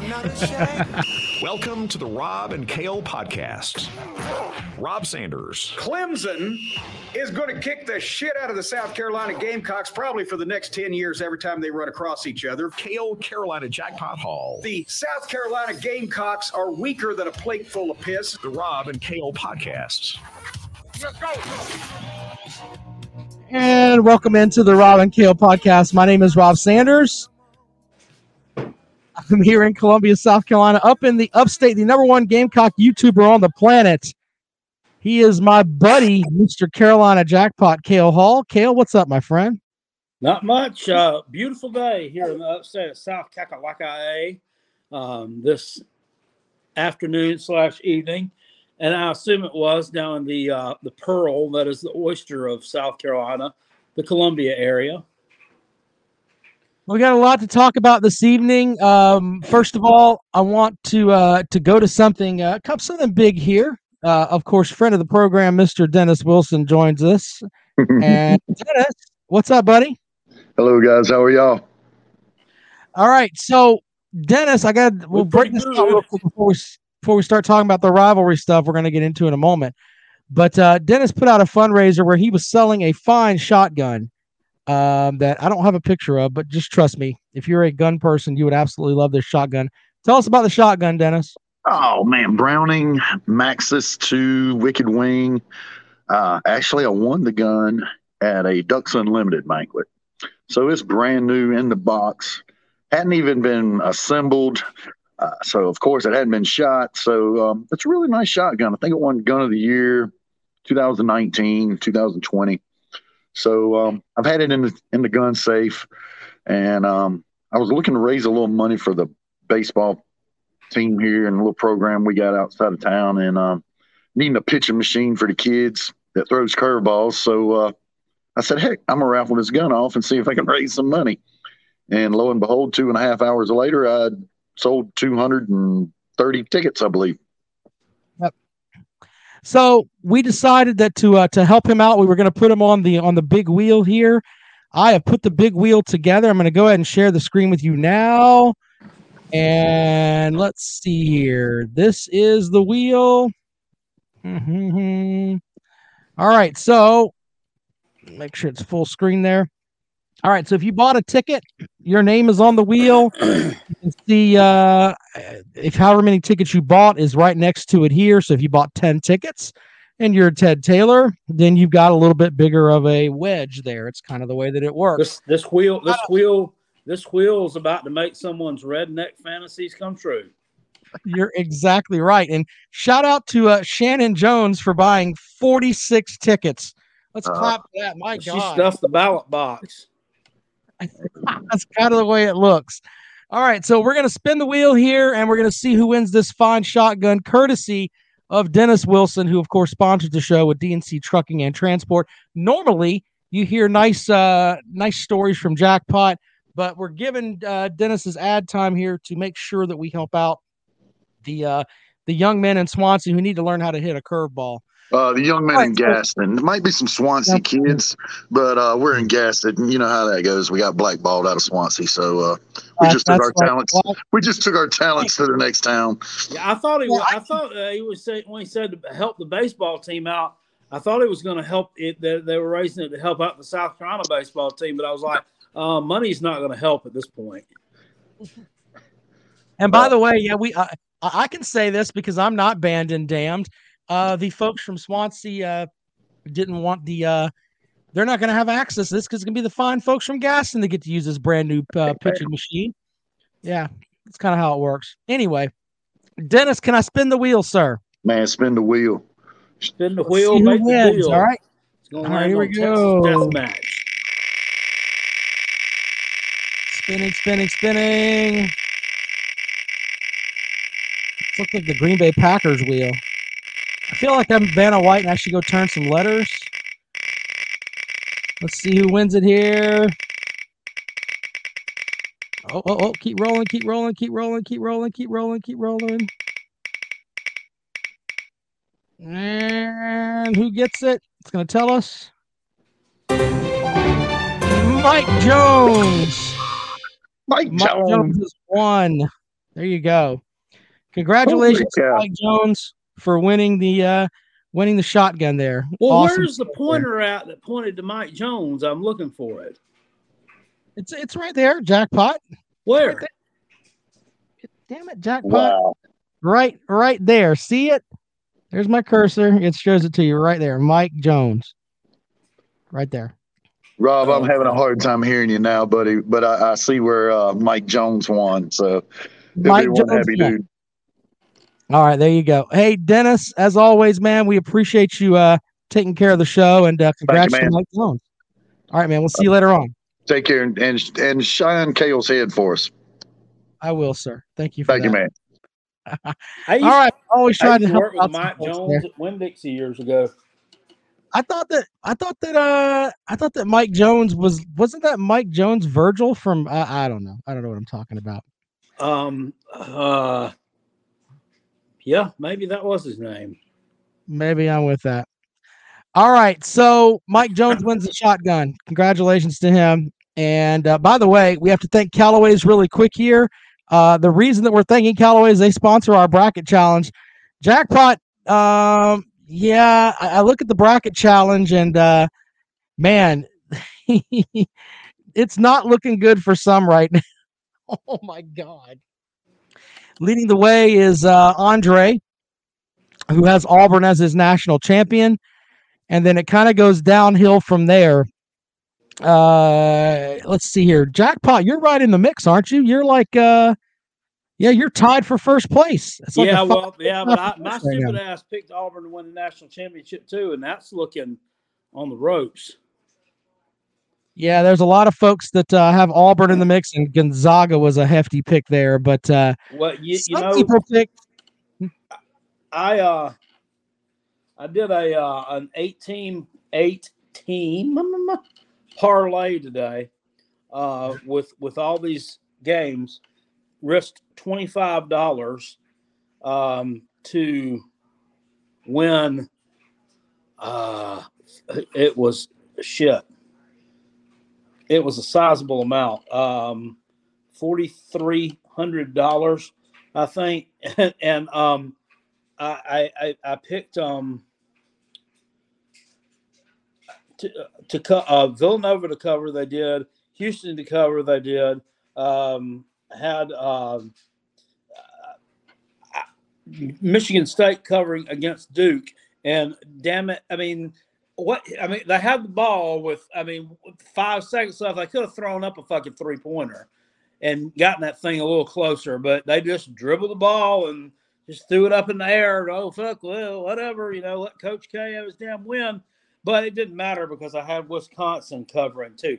I'm not ashamed. Welcome to the Rob and Kale podcast. Rob Sanders, Clemson is going to kick the shit out of the South Carolina Gamecocks probably for the next 10 years every time they run across each other. Kale Carolina Jackpot Hall, The South Carolina Gamecocks are weaker than a plate full of piss. the Rob and Kale podcast. Let's go. And welcome into the Rob and Kale podcast. My name is Rob Sanders. I'm here in Columbia, South Carolina, up in the upstate, the number one Gamecock YouTuber on the planet. He is my buddy, Mr. Carolina Jackpot, Kale Hall. Kale, what's up, my friend? Not much. Uh, beautiful day here in the upstate of South Kakalaka um, this afternoon slash evening, and I assume it was down in the uh, the Pearl, that is the oyster of South Carolina, the Columbia area. We got a lot to talk about this evening. Um, first of all, I want to uh, to go to something uh, something big here. Uh, of course, friend of the program, Mr. Dennis Wilson, joins us. And Dennis, what's up, buddy? Hello, guys. How are y'all? All right, so Dennis, I got we'll break this down real good. quick before we before we start talking about the rivalry stuff. We're going to get into in a moment. But uh, Dennis put out a fundraiser where he was selling a fine shotgun um, that I don't have a picture of, but just trust me, if you're a gun person, you would absolutely love this shotgun. Tell us about the shotgun, Dennis. Oh man, Browning Maxus Two Wicked Wing. Uh, actually, I won the gun at a Ducks Unlimited banquet, so it's brand new in the box. Hadn't even been assembled, uh, so of course it hadn't been shot. So um, it's a really nice shotgun. I think it won Gun of the Year, 2019, 2020. So um, I've had it in the in the gun safe, and um, I was looking to raise a little money for the baseball team here and a little program we got outside of town and um, needing a pitching machine for the kids that throws curveballs. So uh, I said, heck, I'm to raffle this gun off and see if I can raise some money. And lo and behold, two and a half hours later, I sold 230 tickets, I believe. So we decided that to uh, to help him out, we were going to put him on the on the big wheel here. I have put the big wheel together. I'm going to go ahead and share the screen with you now. And let's see here. This is the wheel. All right, so make sure it's full screen there. All right, so if you bought a ticket, your name is on the wheel. You can see uh, if however many tickets you bought is right next to it here. So if you bought 10 tickets and you're Ted Taylor, then you've got a little bit bigger of a wedge there. It's kind of the way that it works. This this wheel this wheel this wheel is about to make someone's redneck fantasies come true. You're exactly right. And shout out to uh, Shannon Jones for buying 46 tickets. Let's Uh, clap for that. My She God. stuffed the ballot box. That's kind of the way it looks. All right, so we're going to spin the wheel here and we're going to see who wins this fine shotgun courtesy of Dennis Wilson, who of course sponsored the show with DNC Trucking and Transport. Normally, you hear nice uh nice stories from Jackpot, but we're giving uh, Dennis's ad time here to make sure that we help out the uh the young men in Swansea who need to learn how to hit a curveball. Uh, the young men in Gaston. There might be some Swansea Yep. kids, but uh, we're in Gaston. You know how that goes. We got blackballed out of Swansea, so uh, we Uh, just took our right. talents. Well, We just took our talents to the next town. Yeah, I thought he Well, was, I thought uh, he was saying when he said to help the baseball team out. I thought it was going to help it. That they were raising it to help out the South Carolina baseball team, but I was like, uh, money's not going to help at this point. And by the way, yeah, we uh, I I can say this because I'm not banned and damned. Uh, the folks from Swansea uh, didn't want the. Uh, they're not going to have access to this because it's going to be the fine folks from Gaston that get to use this brand new uh, pitching machine. Yeah, that's kind of how it works. Anyway, Dennis, can I spin the wheel, sir? Man, spin the wheel. Spin the Let's wheel, see who make the wins, deal. All right. It's going All to right, land here we go. Death Match. Spinning, spinning, spinning. This looks like the Green Bay Packers wheel. I feel like I'm Vanna White and I should go turn some letters. Let's see who wins it here. Oh, oh, oh, keep rolling, keep rolling, keep rolling, keep rolling, keep rolling, keep rolling. And who gets it? It's going to tell us. Mike Jones. Mike Mike Jones. Jones has won. There you go. Congratulations, Mike Jones, for winning the uh winning the shotgun there. Well, Awesome where's the stuff there. pointer at that pointed to Mike Jones? I'm looking for it. It's it's right there, jackpot. Where? Damn it, jackpot. Wow. Right, right there. See it? There's my cursor. It shows it to you right there. Mike Jones. Right there. Rob, I'm having a hard time hearing you now, buddy, but I, I see where uh, Mike Jones won. So Mike Jones. happy yeah. dude. All right, there you go. Hey, Dennis, as always, man, we appreciate you uh taking care of the show and uh, congrats to. Mike Jones. All right, man. We'll see you later on. Take care and, and, and shine Kale's head for us. I will, sir. Thank you for Thank you, man. I used, All right, always I trying to to help work with out Mike Jones there. at Winn Dixie years ago. I thought that I thought that uh I thought that Mike Jones was wasn't that Mike Jones Virgil from I I don't know I don't know what I'm talking about. Um, uh, yeah, maybe that was his name. Maybe I'm with that. All right, so Mike Jones wins the shotgun. Congratulations to him. And uh, by the way, we have to thank Callaway's really quick here. Uh, the reason that we're thanking Callaway's, they sponsor our bracket challenge. Jackpot, um, yeah, I, I look at the bracket challenge and uh, man, it's not looking good for some right now. Oh my God. Leading the way is uh, Andre, who has Auburn as his national champion. And then it kind of goes downhill from there. Uh, let's see here. Jackpot, you're right in the mix, aren't you? You're like, uh, yeah, you're tied for first place. Like yeah, well, yeah, but I, my right now. stupid ass picked Auburn to win the national championship too, and that's looking on the ropes. Yeah, there's a lot of folks that uh, have Auburn in the mix, and Gonzaga was a hefty pick there. But uh, Well, you, you know, people pick. I uh, I did a uh, an eight team eight team parlay today, uh, with with all these games, risked twenty five dollars, um, to win. Uh, it was shit. It was a sizable amount, um, forty three hundred dollars, I think, and um, I, I I picked um to to co- uh, Villanova to cover. They did Houston to cover. They did um, had um, uh, Michigan State covering against Duke. And damn it, I mean, what I mean, they had the ball with I mean five seconds left. They could have thrown up a fucking three pointer and gotten that thing a little closer, but they just dribbled the ball and just threw it up in the air. Oh fuck, well, whatever, you know, let Coach K have his damn win. But it didn't matter because I had Wisconsin covering too.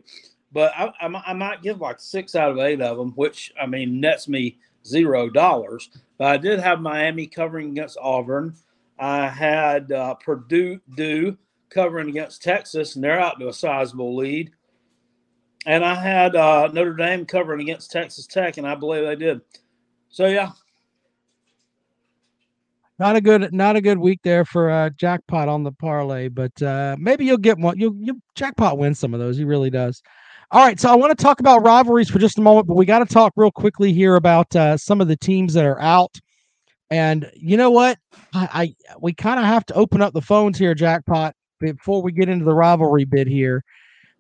But I, I, I might give like six out of eight of them, which I mean nets me zero dollars. But I did have Miami covering against Auburn. I had uh, Purdue do covering against Texas, and they're out to a sizable lead. And I had uh, Notre Dame covering against Texas Tech, and I believe they did. So yeah, Not a good, not a good week there for uh, jackpot on the parlay, but uh, maybe you'll get one. You'll, you jackpot wins some of those. He really does. All right, so I want to talk about rivalries for just a moment, but we got to talk real quickly here about uh, some of the teams that are out. And you know what? I, I we kind of have to open up the phones here, jackpot, before we get into the rivalry bit here,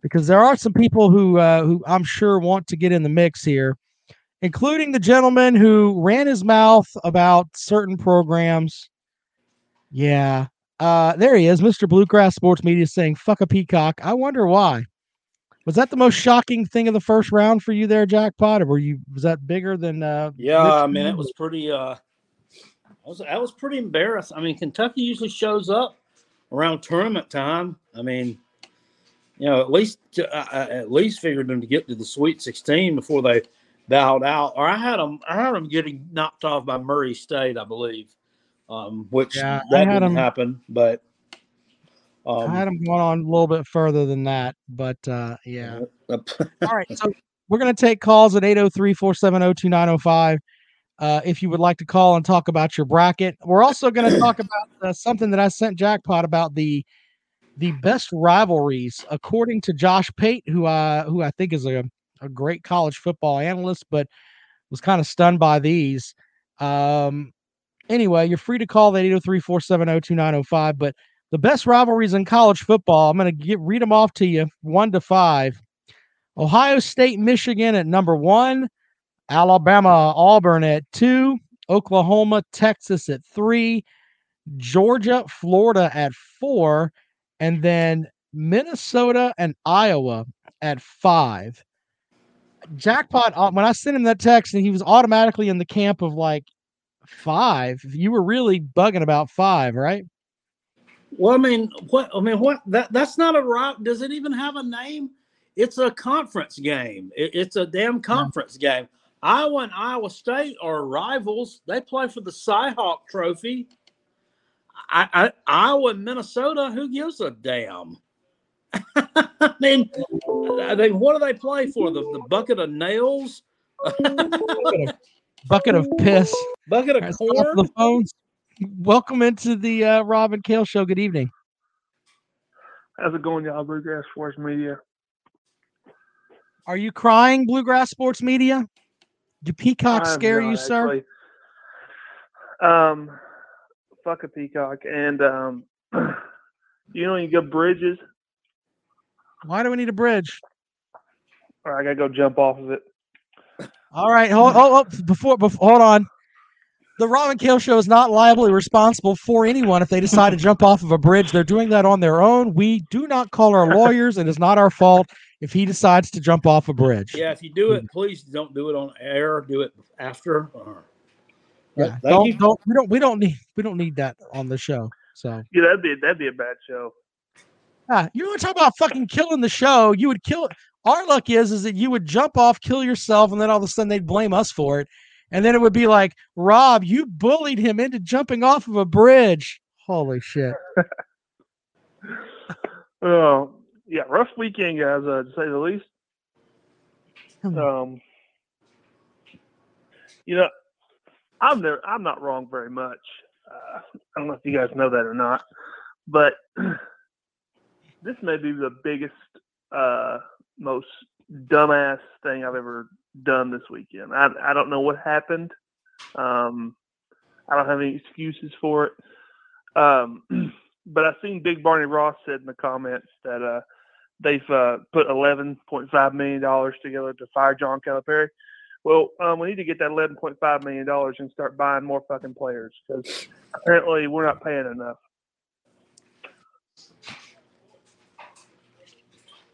because there are some people who uh, who I'm sure want to get in the mix here including the gentleman who ran his mouth about certain programs. Yeah. Uh, there he is, Mr. Bluegrass Sports Media saying, fuck a peacock. I wonder why. Was that the most shocking thing of the first round for you there, Jackpot? Or were you was that bigger than uh yeah. I mean, it was pretty. Uh, I was I was pretty embarrassed. I mean, Kentucky usually shows up around tournament time. I mean, you know, at least I I at least figured them to get to the Sweet 16 before they bowed out. Or I had them. I had them getting knocked off by Murray State, I believe, um, which Yeah, that didn't 'em- happen. But um, I had them going on a little bit further than that, but uh yeah. All right. So we're going to take calls at 803 470 2905. Uh, if you would like to call and talk about your bracket, we're also going to talk about uh, something that I sent Jackpot about the the best rivalries according to Josh Pate, who I who I think is a, a great college football analyst. But was kind of stunned by these. Um, anyway, you're free to call that 803 470 2905. But the best rivalries in college football, I'm going to get read them off to you one to five. Ohio State, Michigan at number one, Alabama, Auburn at two, Oklahoma, Texas at three, Georgia, Florida at four, and then Minnesota and Iowa at five. Jackpot, uh, when I sent him that text and he was automatically in the camp of like five, you were really bugging about five, right? Well, I mean, what I mean, what that that's not a right. Does it even have a name? It's a conference game. It, it's a damn conference game. Iowa and Iowa State are rivals. They play for the Cyhawk Trophy. I, I, Iowa and Minnesota, who gives a damn? I mean, I mean, what do they play for? The, the bucket of nails? Bucket of piss. bucket of All right, corn? the phones. Welcome into the uh, Rob and Kale show. Good evening. How's it going, y'all? Bluegrass Sports Media. Are you crying, Bluegrass Sports Media? Do peacocks scare you, sir? actually. Um, fuck a peacock. And um, you know, you go bridges, Why do we need a bridge? All right, I gotta go jump off of it. All right, hold, hold, hold before, before hold on. The Rob and Kale show is not liably responsible for anyone if they decide to jump off of a bridge. They're doing that on their own. We do not call our lawyers. And It is not our fault if he decides to jump off a bridge. Yeah, if you do it, please don't do it on air. Do it after. Or, Yeah, don't, you. don't we don't we don't need we don't need that on the show. So Yeah, that'd be that'd be a bad show. Ah, you want to talk about fucking killing the show? You would kill. Our luck is is that you would jump off, kill yourself, and then all of a sudden they'd blame us for it, and then it would be like, Rob, you bullied him into jumping off of a bridge. Holy shit! Oh, yeah, rough weekend, guys, uh, to say the least. Hmm. Um, you know, I'm there. I'm not wrong very much. Uh, I don't know if you guys know that or not, but this may be the biggest, uh, most dumbass thing I've ever done this weekend. I I don't know what happened. Um, I don't have any excuses for it. Um, but I seen Big Barney Ross said in the comments that uh, they've uh, put eleven point five million dollars together to fire John Calipari. Well, um, we need to get that eleven point five million dollars and start buying more fucking players because apparently we're not paying enough.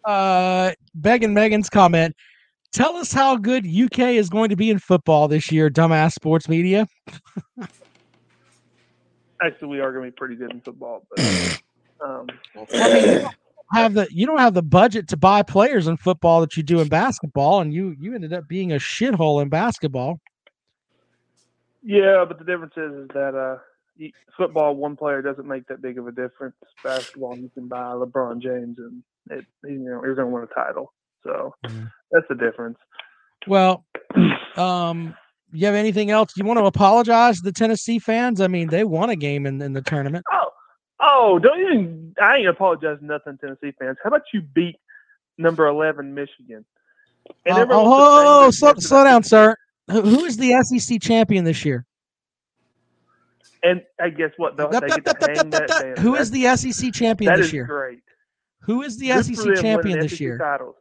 Uh, begging Megan's comment. Tell us how good UK is going to be in football this year, dumbass sports media. Actually, we are going to be pretty good in football, but um, I mean, you don't have the you don't have the budget to buy players in football that you do in basketball, and you you ended up being a shithole in basketball. yeah. But the difference is, is that uh, football, one player doesn't make that big of a difference. Basketball, you can buy LeBron James, and it, you know you're going to win a title. So Mhm. that's the difference. Well, um, you have anything else you want to apologize to the Tennessee fans? I mean, they won a game in, in the tournament. Oh, oh, don't even. I ain't apologizing nothing, Tennessee fans. How about you beat number eleven Michigan? Oh, everyone oh, was oh, saying oh, that oh, slow, slow down, sir. Who, who is the SEC champion this year? And I guess what? They'll, they get to hang that damn- Who is the SEC champion That this is year? great. Who is the Good SEC champion this SEC year? Titles.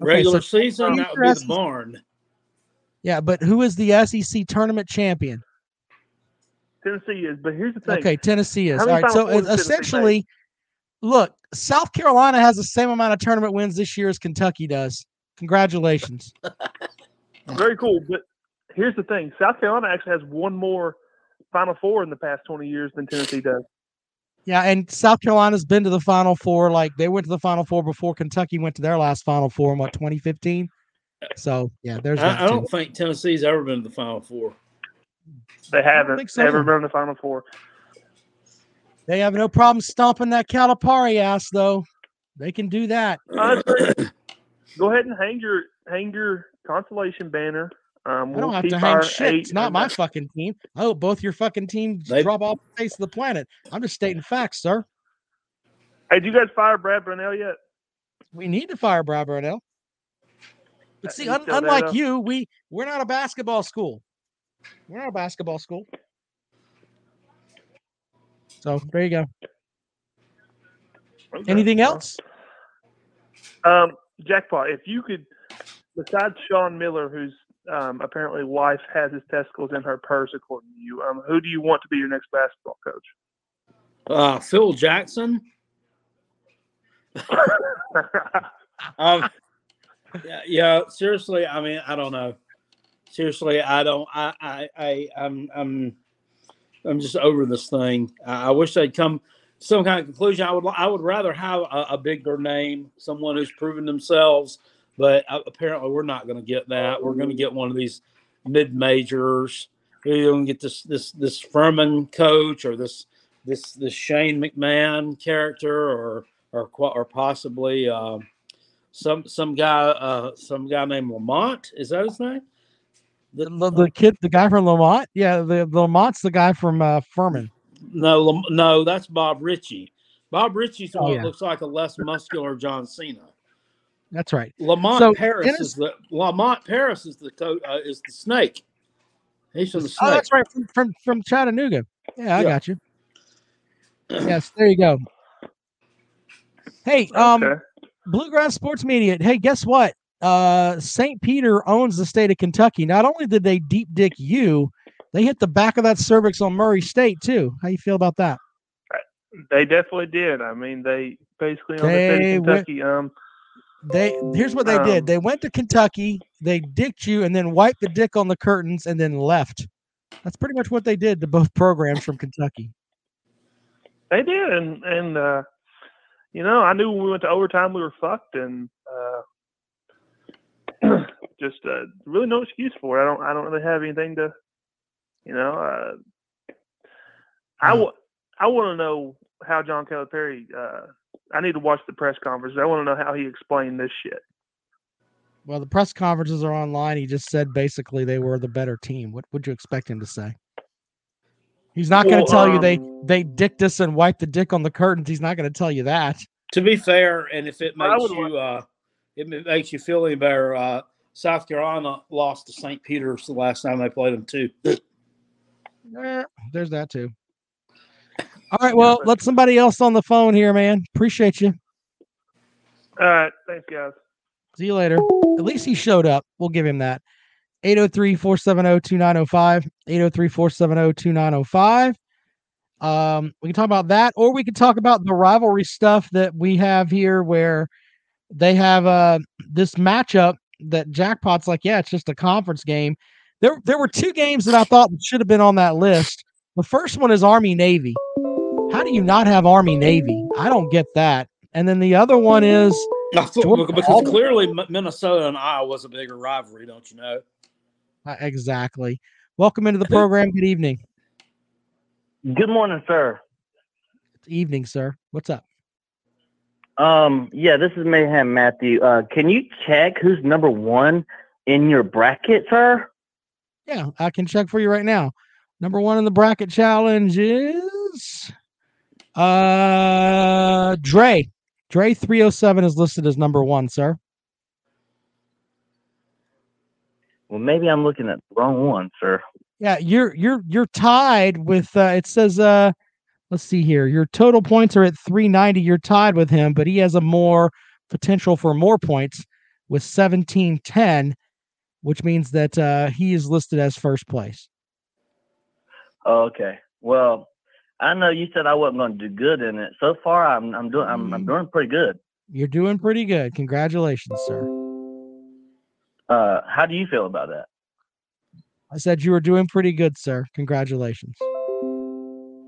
Okay, Regular so- season, that would be the barn. Yeah, but who is the SEC tournament champion? Tennessee is, but here's the thing. Okay, Tennessee is. How All many right, so Final Fours it- did Tennessee make? essentially, look, South Carolina has the same amount of tournament wins this year as Kentucky does. Congratulations. Very cool. But here's the thing: South Carolina actually has one more Final Four in the past 20 years than Tennessee does. Yeah, and South Carolina's been to the Final Four. Like they went to the Final Four before Kentucky went to their last Final Four in what 2015. So yeah, there's I, I don't think Tennessee's ever been to the Final Four. They haven't think so. ever been in the Final Four. They have no problem stomping that Calipari ass though. They can do that. Honestly, go ahead and hang your hang your consolation banner. Um, I we'll don't have to hang shit. It's not my nine- fucking team. I hope both your fucking teams They- drop off the face of the planet. I'm just stating facts, sir. Hey, did you guys fire Brad Brownell yet? We need to fire Brad Brownell. But see, un- unlike you, we we're not a basketball school. We're not a basketball school. So there you go. Okay. Anything else? Um, jackpot. If you could, besides Sean Miller, whose um, apparently wife has his testicles in her purse, according to you, um, who do you want to be your next basketball coach? Uh, Phil Jackson. Um, yeah, yeah, seriously, I mean, I don't know. Seriously, I don't. I, I, I, I'm, I'm, I'm just over this thing. I, I wish they'd come some kind of conclusion. I would, I would rather have a, a bigger name, someone who's proven themselves. But uh, apparently, we're not going to get that. We're going to get one of these mid majors. We're going to get this, this, this Furman coach or this, this, this Shane McMahon character, or, or, or possibly. Um, some some guy uh some guy named Lamont is that his name The, the, the kid, the guy from Lamont. Yeah, the, the Lamont's the guy from uh, Furman. no no that's Bob Richey Bob Richey's the Oh, one that yeah. looks like a less muscular John Cena That's right. Lamont So, Paris Dennis- is the Lamont Paris is the co- uh, is the snake he's from the Oh, that's right. From from, from Chattanooga. Yeah, I Yeah. got you. Yes, there you go. Hey, um, Okay. Bluegrass Sports Media. Hey, guess what? Uh, St. Peter owns the state of Kentucky. Not only did they deep dick you, they hit the back of that cervix on Murray State too. How you feel about that? They definitely did. I mean, they basically on the state of went- Kentucky. Um, They here's what they did. Um, They went to Kentucky, they dicked you, and then wiped the dick on the curtains and then left. That's pretty much what they did to both programs from Kentucky. they did, and and uh, you know, I knew when we went to overtime we were fucked, and uh, just uh, really no excuse for it. I don't. I don't really have anything to, you know. Uh, I Hmm. I want to know how John Calipari. Uh, I need to watch the press conference. I want to know how he explained this shit. Well, the press conferences are online. He just said basically they were the better team. What would you expect him to say? He's not going Well, to tell you they um, they dicked us and wiped the dick on the curtains. He's not going to tell you that. to be fair and if it makes would you uh it makes you feel any better uh South Carolina lost to St. Peter's the last time they played them too there's that too. All right, well, let somebody else on the phone here, man. Appreciate you. All right, thanks, guys. See you later. At least he showed up. We'll give him that. 803 470 2905. 803 470 2905. Um, we can talk about that, or we can talk about the rivalry stuff that we have here where they have uh this matchup that jackpot's like, yeah, it's just a conference game. There there were two games that I thought should have been on that list. The first one is Army Navy. How do you not have Army Navy? I don't get that. And then the other one is I thought- Jordan because Hall- clearly Minnesota and Iowa was a bigger rivalry don't you know Uh, exactly. Welcome into the program. Good evening. Good morning, sir. Evening, sir. What's up? Um, yeah, this is Mayhem Matthew. Uh, can you check who's number one in your bracket, sir? Yeah, I can check for you right now. Number one in the bracket challenge is uh Dre. Dre 307 is listed as number one, sir. Well, maybe I'm looking at the wrong one, sir. Yeah, you're you're you're tied with uh it says uh let's see here. Your total points are at 390. You're tied with him, but he has a more potential for more points with 1710, which means that uh he is listed as first place. Okay. Well, I know you said I wasn't going to do good in it. So far, I'm I'm doing I'm, I'm doing pretty good. You're doing pretty good. Congratulations, sir. Uh, how do you feel about that? I said you were doing pretty good, sir. Congratulations.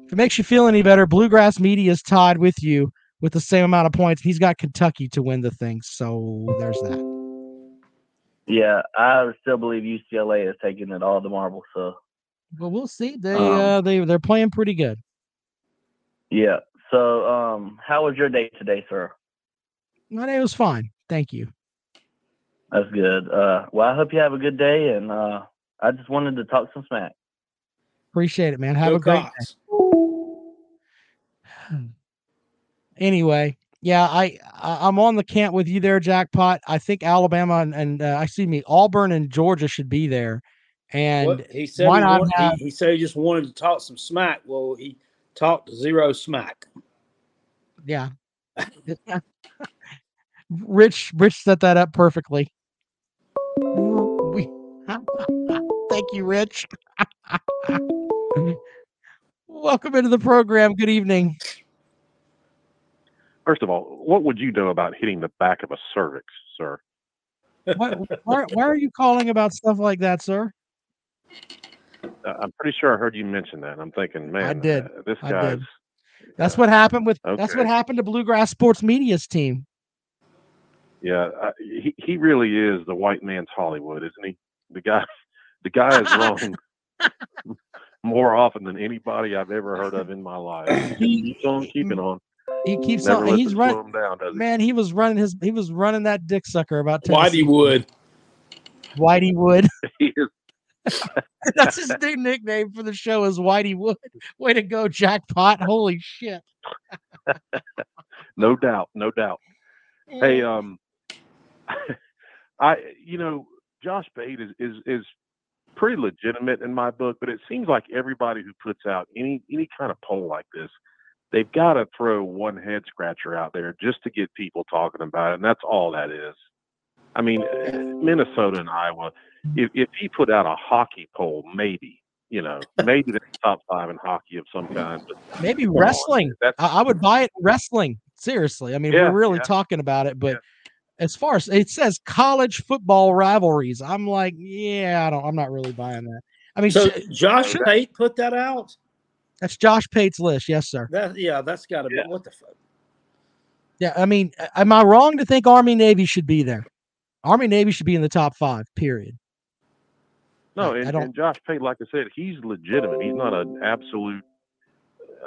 If it makes you feel any better, Bluegrass Media is tied with you with the same amount of points. He's got Kentucky to win the thing, so there's that. Yeah, I still believe UCLA is taking it all to marble. So But we'll see. They Um, uh they they're playing pretty good. yeah. So um, how was your day today, sir? My day was fine. Thank you. That's good. Uh, well, I hope you have a good day, and uh, I just wanted to talk some smack. Appreciate it, man. Have Go a great Cox. day. Anyway, yeah, I, I I'm on the camp with you there, jackpot. I think Alabama and, and uh, excuse me, Auburn and Georgia should be there. And What- he said why he, not want- he- have- he said he just wanted to talk some smack. Well, he talked zero smack. yeah, Rich Rich set that up perfectly. Thank you, Rich. Welcome into the program. Good evening. First of all, what would you know about hitting the back of a cervix, sir? Why, why, why are you calling about stuff like that, sir? Uh, I'm pretty sure I heard you mention that. I'm thinking, man, I did. uh, this I guy's. did. That's what happened with. That's what happened to Bluegrass Sports Media's team. Yeah, uh, he he really is the white man's Hollywood, isn't he? The guy, the guy is wrong more often than anybody I've ever heard of in my life. He keeps on keeping on. He keeps Never on. He's running. down, does he? Man, he was running his. He was running that dick sucker about Whitey Wood. Whitey Wood. He is That's his new nickname for the show is Whitey Wood. Way to go, jackpot! Holy shit! no doubt, no doubt. Hey, um, I, you know, Josh Pate is, is is pretty legitimate in my book, but it seems like everybody who puts out any any kind of poll like this, they've got to throw one head scratcher out there just to get people talking about it, and that's all that is. I mean, Minnesota and Iowa. If if he put out a hockey poll, maybe you know, maybe the top five in hockey of some kind. But Maybe wrestling. I, I would buy it. Wrestling. Seriously, I mean, Yeah, we're really yeah. talking about it, but. As far as it says college football rivalries, I'm like, yeah, I don't, I'm not really buying that. I mean, So Josh should- Pate put that out. that's Josh Pate's list. Yes, sir. That yeah, that's got to be Yeah. what the fuck. Yeah, I mean, am I wrong to think Army Navy should be there? Army Navy should be in the top five. Period. No, I- I don't- and Josh Pate, like I said, he's legitimate. He's not an absolute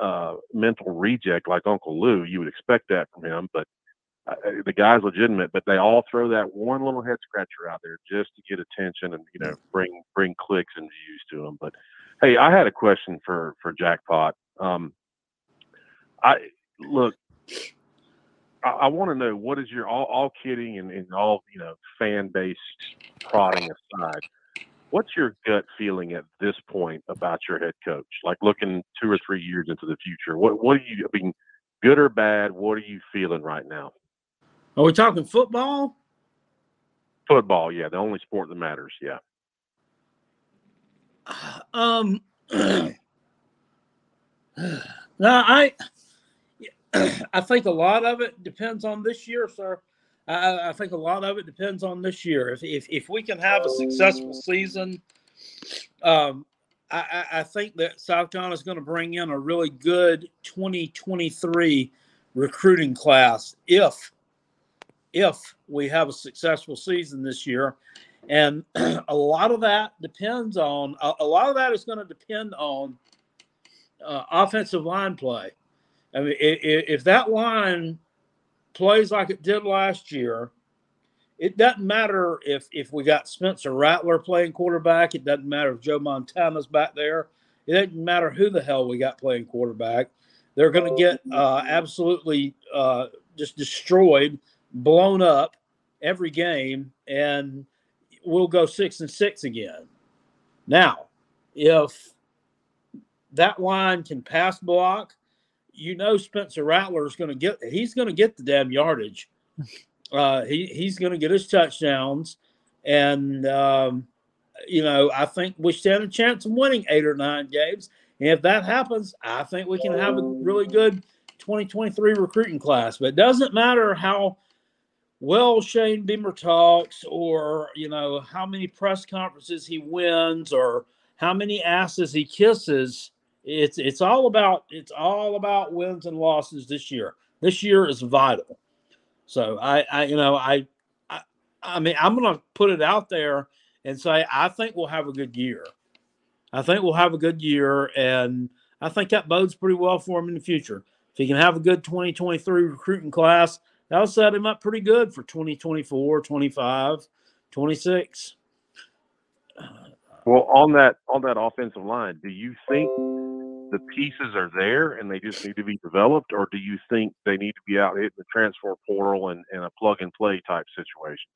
uh, mental reject like Uncle Lou. You would expect that from him, but uh, the guy's legitimate. But they all throw that one little head scratcher out there just to get attention and you know bring bring clicks and views to them. But hey, I had a question for for Jackpot. Um, I look. I, I want to know what is your all, all kidding and, and all you know fan based prodding aside what's your gut feeling at this point about your head coach? Like looking two or three years into the future, what what do you? I mean, good or bad? What are you feeling right now? Are we talking football? Football, yeah, the only sport that matters. Yeah, Um, no, I, I think a lot of it depends on this year, sir. I, I think a lot of it depends on this year. If if, if we can have a successful season, um, I, I I think that South Carolina is going to bring in a really good 2023 recruiting class if if we have a successful season this year. And a lot of that depends on a, a lot of that is going to depend on uh, offensive line play. I mean, if, if that line plays like it did last year, it doesn't matter if if we got Spencer Rattler playing quarterback. It doesn't matter if Joe Montana's back there. It doesn't matter who the hell we got playing quarterback. They're going to get uh, absolutely uh, just destroyed, blown up every game, and we'll go six and six again. Now, if that line can pass block, you know Spencer Rattler is going to get he's going to get the damn yardage. Uh, he he's going to get his touchdowns, and um, you know I think we stand a chance of winning eight or nine games. And if that happens, I think we can have a really good 2023 recruiting class. But it doesn't matter how well Shane Beamer talks, or you know how many press conferences he wins, or how many asses he kisses. It's it's all about it's all about wins and losses this year. This year is vital. So I, I you know I, I I mean I'm gonna put it out there and say I think we'll have a good year. I think we'll have a good year, and I think that bodes pretty well for him in the future. If he can have a good 2023 recruiting class, that'll set him up pretty good for 2024, 25, 26. Well, on that on that offensive line, do you think the pieces are there and they just need to be developed, or do you think they need to be out hitting the transfer portal and, and a plug and play type situation?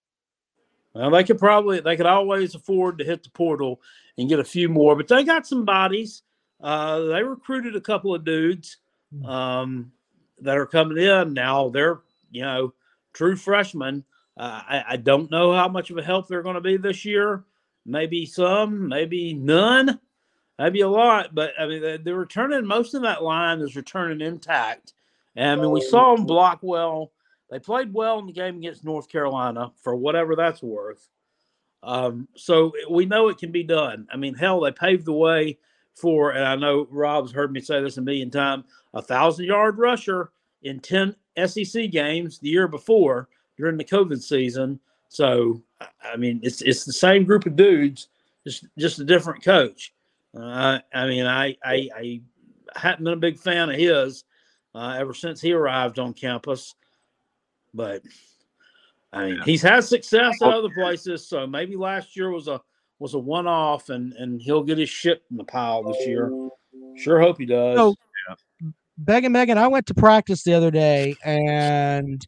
Well, they could probably they could always afford to hit the portal and get a few more, but they got some bodies. Uh, they recruited a couple of dudes um, that are coming in now. They're you know true freshmen. Uh, I, I don't know how much of a help they're going to be this year. Maybe some, maybe none, maybe a lot. But I mean, they're, they're returning. Most of that line is returning intact. And I mean, we saw them block well. They played well in the game against North Carolina for whatever that's worth. Um, so we know it can be done. I mean, hell, they paved the way for, and I know Rob's heard me say this a million times, a thousand yard rusher in 10 SEC games the year before during the COVID season. So, I mean, it's it's the same group of dudes, just just a different coach. Uh, I mean, I, I I haven't been a big fan of his uh, ever since he arrived on campus, but I mean, he's had success at other places. So maybe last year was a was a one off, and and he'll get his shit in the pile this year. Sure hope he does. So, Megan, Megan, I went to practice the other day and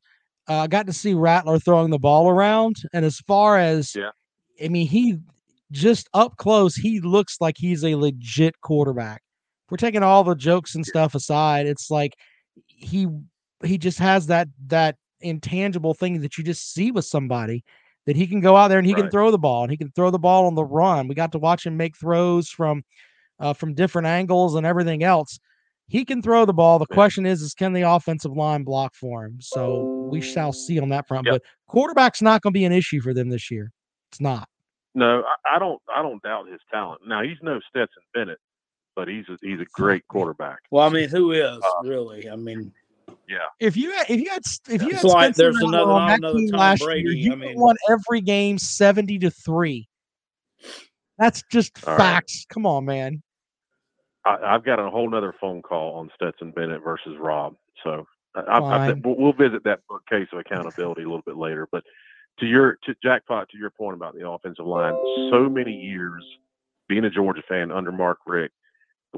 I uh, got to see Rattler throwing the ball around. And as far as, Yeah. I mean, he just up close, he looks like he's a legit quarterback. If we're taking all the jokes and stuff aside, it's like he he just has that that intangible thing that you just see with somebody that he can go out there and he can throw the ball and he can throw the ball on the run. We got to watch him make throws from uh, from different angles and everything else. He can throw the ball. The question is, is can the offensive line block for him? So we shall see on that front. Yep. But quarterback's not going to be an issue for them this year. It's not. No, I, I don't. I don't doubt his talent. Now he's no Stetson Bennett, but he's a, he's a great quarterback. well, I mean, who is Uh, really? I mean, yeah. If you had, if you had, if you It's had like Spencer there's another- on that another team Tom last Brady, year, you I mean- won every game seventy to three. That's just All right. facts. Come on, man. I, I've got a whole nother phone call on Stetson Bennett versus Rob. So I, I, I, Fine. we'll we'll visit that case of accountability a little bit later. But to your to jackpot to your point about the offensive line, so many years being a Georgia fan under Mark Richt,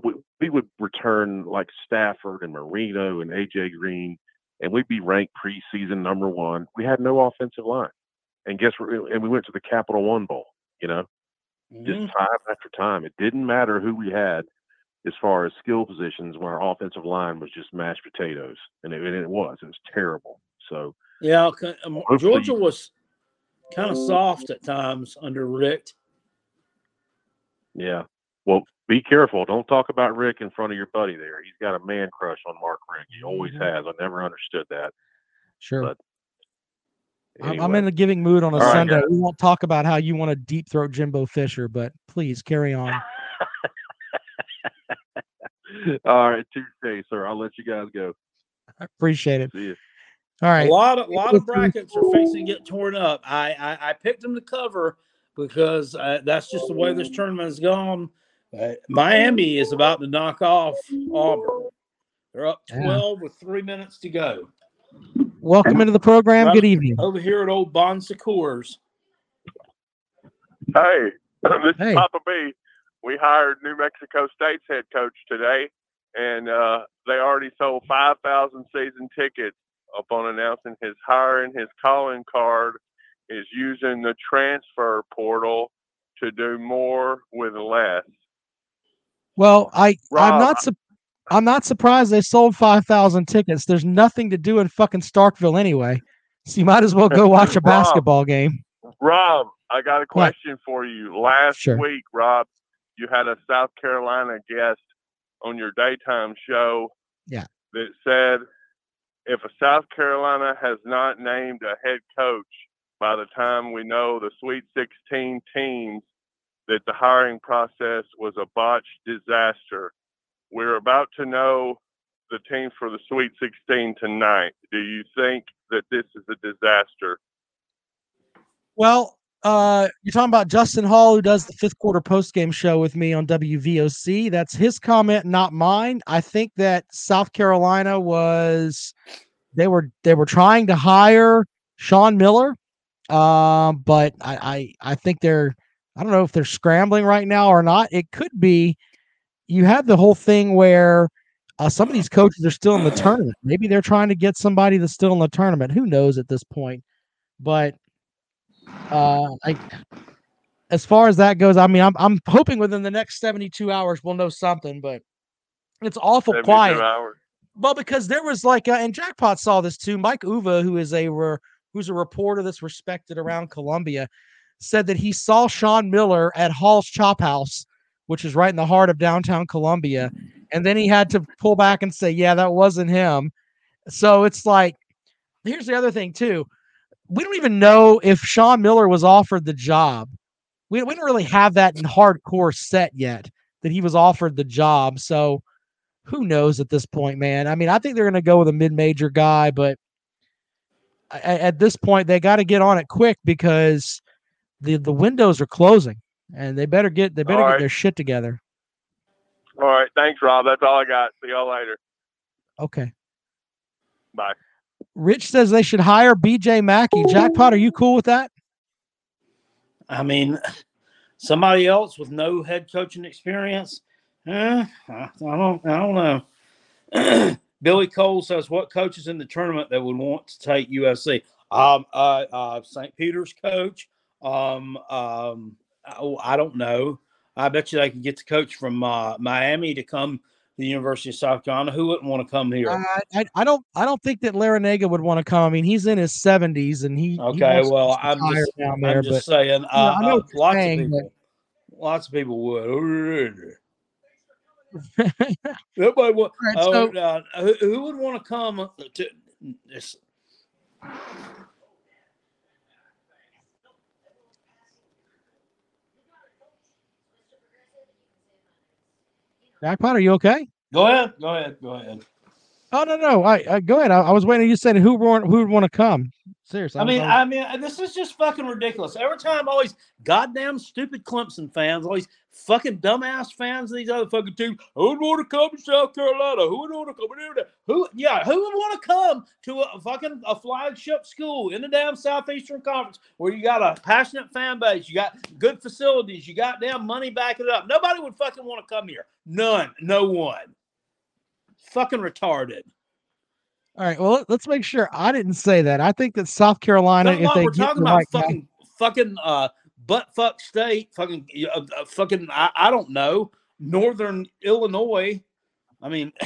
we, we would return like Stafford and Moreno and AJ Green, and we'd be ranked preseason number one. We had no offensive line, and guess what? And we went to the Capital One Bowl. You know, just mhm. time after time. It didn't matter who we had as far as skill positions when our offensive line was just mashed potatoes, and it, and it was. It was terrible. So yeah, c- um, Hopefully- Georgia was kind of soft at times under Richt. yeah. Well, be careful. Don't talk about Richt in front of your buddy there. He's got a man crush on Mark Richt. He always Mhm. has. I never understood that. Sure. But I'm, I'm in a giving mood on a All right, Sunday. guys. we won't talk about how you want to deep throat Jimbo Fisher, but please carry on. All right, Tuesday, sir. I'll let you guys go. I appreciate it. See you. All right. A lot of lot of brackets are facing to get torn up. I I, I picked them to cover because uh, that's just the way this tournament has gone. Uh, Miami is about to knock off Auburn. They're up Yeah. twelve with three minutes to go. Welcome into the program. Good evening. Over here at Old Bon Secours. Hey, this Hey. is Papa B. We hired New Mexico State's head coach today, and uh, they already sold 5,000 season tickets upon announcing his hiring. His calling card is using the transfer portal to do more with less. Well, I I'm not su- I'm not surprised they sold five thousand tickets. There's nothing to do in fucking Starkville anyway, so you might as well go watch a Rob. basketball game. Rob, I got a question for you. Last Sure. week, Rob, you had a South Carolina guest on your daytime show. Yeah. That said, if a South Carolina has not named a head coach by the time we know the Sweet 16 teams, that the hiring process was a botched disaster. We're about to know the team for the Sweet 16 tonight. Do you think that this is a disaster? Well, uh, you're talking about Justin Hall, who does the fifth quarter post game show with me on WVOC. That's his comment, not mine. I think that South Carolina was they were they were trying to hire Sean Miller, um, but I, I I think they're I don't know if they're scrambling right now or not. It could be you have the whole thing where uh, some of these coaches are still in the tournament. Maybe they're trying to get somebody that's still in the tournament. Who knows at this point? But uh, I, as far as that goes, I mean, I'm I'm hoping within the next 72 hours we'll know something. But it's awful quiet. hours. Well, because there was like, uh, and Jackpot saw this too. Mike Uva, who is a who's a reporter that's respected around Columbia, said that he saw Sean Miller at Hall's Chop House, which is right in the heart of downtown Columbia, and then he had to pull back and say, "Yeah, that wasn't him." So it's like, here's the other thing too. We don't even know if Sean Miller was offered the job. We, we don't really have that in hardcore set yet that he was offered the job. So who knows at this point, man? I mean, I think they're going to go with a mid-major guy, but a- at this point, they got to get on it quick because the the windows are closing, and they better get they better All get their shit together. All right. Thanks, Rob. That's all I got. See y'all later. Okay. Bye. Rich says they should hire BJ McKie. Jackpot, are you cool with that? I mean, somebody else with no head coaching experience. Eh, I don't. I don't know. Billy Cole says, "What coaches in the tournament that would want to take USC? Um, uh, uh, St. Peter's coach. Um, um, oh, I don't know. I bet you they can get the coach from uh, Miami to come the University of South Carolina. Who wouldn't want to come here? I, I, I don't I don't think that Larrañaga would want to come. I mean, he's in his seventies and he he Okay, to well, I'm just, down there, I'm just but saying. Uh, I know uh, lots saying, of but- people, lots of people would. Everybody would. Right, oh, so- uh, who, who would want to come to this? Jackpot, are you okay? Go ahead. Go ahead. Go ahead. Oh no no, I, I go ahead. I, I was waiting. You said who who would want to come? Seriously, I mean, I mean, this is just fucking ridiculous. Every time, always goddamn stupid Clemson fans, always fucking dumbass fans of these other fucking teams. Who would want to come to South Carolina? Who would want to come here? Who, yeah, who would want to come to a fucking a flagship school in the damn Southeastern Conference where you got a passionate fan base, you got good facilities, you got damn money backing it up? Nobody would fucking want to come here. None. No one. Fucking retarded. all right. Well, let- let's make sure I didn't say that. I think that South Carolina, if they we're get talking the about right guy- fucking fucking uh butt fuck state, fucking uh, uh, fucking I, I don't know, northern Illinois. I mean,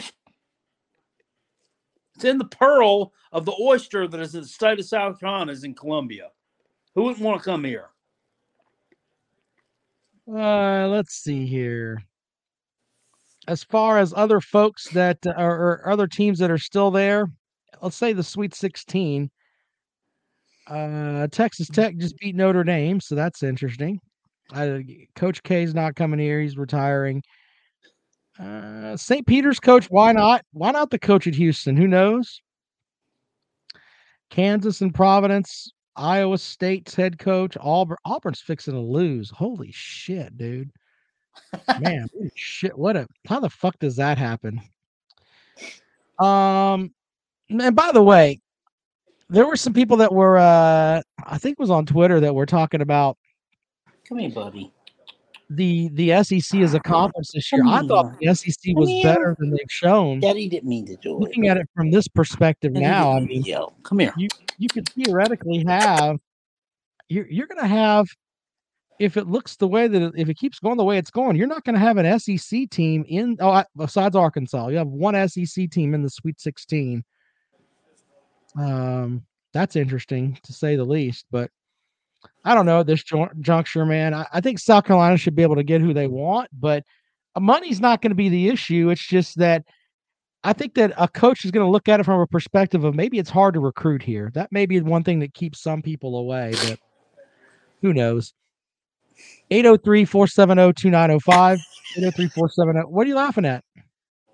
it's in the pearl of the oyster that is in the state of South Carolina is in Columbia. Who wouldn't want to come here? Uh, let's see here. As far as other folks that uh, are or other teams that are still there, let's say the Sweet 16. Uh, Texas Tech just beat Notre Dame, so that's interesting. Uh, coach K's not coming here; he's retiring. Uh, St. Peter's coach, why not? Why not the coach at Houston? Who knows? Kansas and Providence, Iowa State's head coach, Auburn. Auburn's fixing to lose. Holy shit, dude! Man, shit! What a how the fuck does that happen? Um, and by the way, there were some people that were, uh, I think, it was on Twitter that were talking about Come here, buddy. the the SEC as a conference this year. I thought the SEC was better than they've shown. Daddy didn't mean to do it. Looking at it from this perspective Daddy now, I mean, yell. Come here. you you could theoretically have you're you're gonna have if it looks the way that it, if it keeps going the way it's going, you're not going to have an SEC team in. Oh, besides Arkansas, you have one SEC team in the Sweet 16. Um, that's interesting to say the least. But I don't know at this jun- juncture, man. I, I think South Carolina should be able to get who they want, but money's not going to be the issue. It's just that I think that a coach is going to look at it from a perspective of maybe it's hard to recruit here. That may be one thing that keeps some people away, but who knows? 803 470 2905. 803 470. What are you laughing at?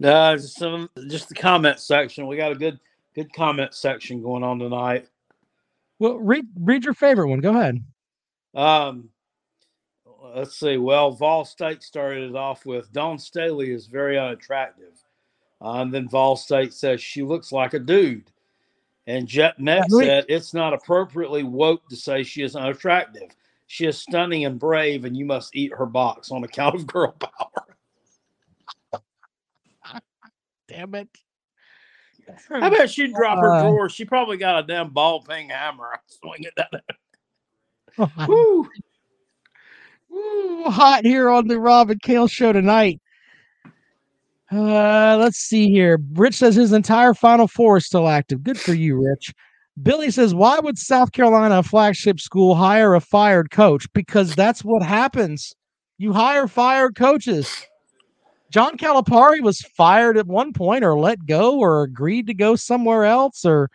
Just some just the comment section. We got a good good comment section going on tonight. Well, read read your favorite one. Go ahead. Um, let's see. Well, Vol State started it off with Dawn Staley is very unattractive. Uh, and then Vol State says she looks like a dude. And Jet Net said it's not appropriately woke to say she is unattractive. She is stunning and brave, and you must eat her box on account of girl power. damn it. I bet she'd drop her Uh, drawer. She probably got a damn ball peen hammer. Swing it down there. Woo. Woo, hot here on the Rob and Kale show tonight. Uh, let's see here. Rich says his entire Final Four is still active. Good for you, Rich. Billy says, Why would South Carolina, flagship school, hire a fired coach? Because that's what happens. You hire fired coaches. John Calipari was fired at one point, or let go, or agreed to go somewhere else, or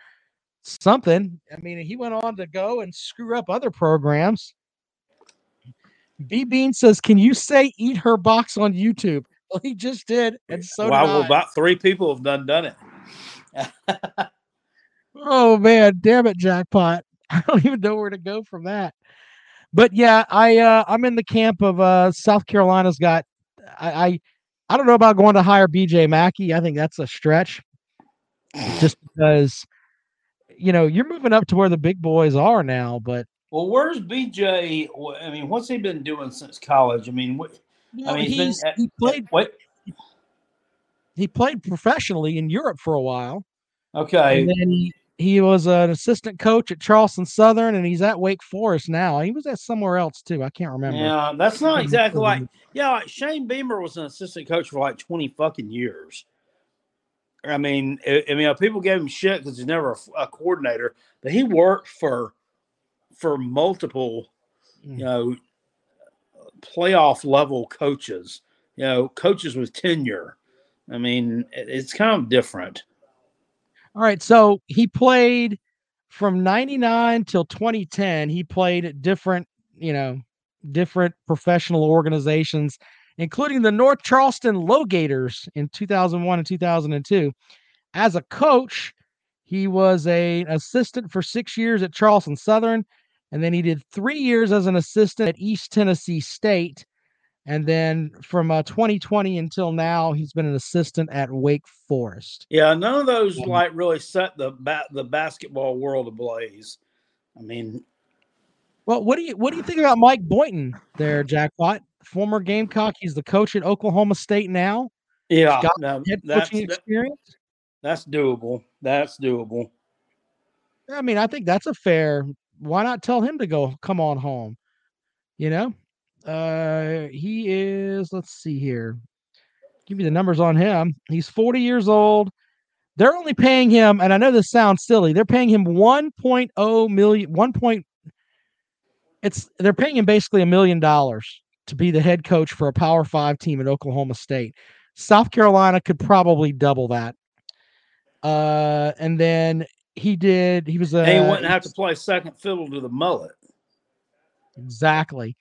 something. I mean, he went on to go and screw up other programs. B Bean says, Can you say eat her box on YouTube? Well, he just did, and so wow, did well, about three people have done done it. Oh man, damn it, jackpot. I don't even know where to go from that. But yeah, I uh I'm in the camp of uh South Carolina's got I I, I don't know about going to hire BJ McKie. I think that's a stretch. Just because you know, you're moving up to where the big boys are now, but Well, where's BJ? I mean, what's he been doing since college? I mean, what, you I mean, he's been at- he played Wait, he played professionally in Europe for a while. okay. And then he, he was an assistant coach at Charleston Southern and he's at Wake Forest now. He was at somewhere else too. I can't remember. Yeah, that's not exactly like yeah, like Shane Beamer was an assistant coach for like twenty fucking years. I mean, I, I mean, people gave him shit because he's never a coordinator, but he worked for for multiple, Mm. you know, playoff level coaches. You know, coaches with tenure. I mean, it, it's kind of different. All right, so he played from 99 till 2010. He played at different, you know, different professional organizations, including the North Charleston Low Gators in 2001 and 2002. As a coach, he was a assistant for 6 years at Charleston Southern, and then he did 3 years as an assistant at East Tennessee State. And then from uh, 2020 until now, he's been an assistant at Wake Forest. Yeah, none of those like really set the ba- the basketball world ablaze. I mean, Well, what do you what do you think about Mike Boynton there, Jackpot? Former Gamecock. He's the coach at Oklahoma State now. yeah, no, Head that's coaching experience. that's doable. That's doable. I mean, I think that's a fair. Why not tell him to go come on home? You know, uh, he is. Let's see here. Give me the numbers on him. He's 40 years old. They're only paying him, and I know this sounds silly. They're paying him 1.0 million. 1. Point, it's they're paying him basically a million dollars to be the head coach for a Power Five team at Oklahoma State. South Carolina could probably double that. Uh, and then he did. He was a. he wouldn't have to play second fiddle to the mullet. Exactly.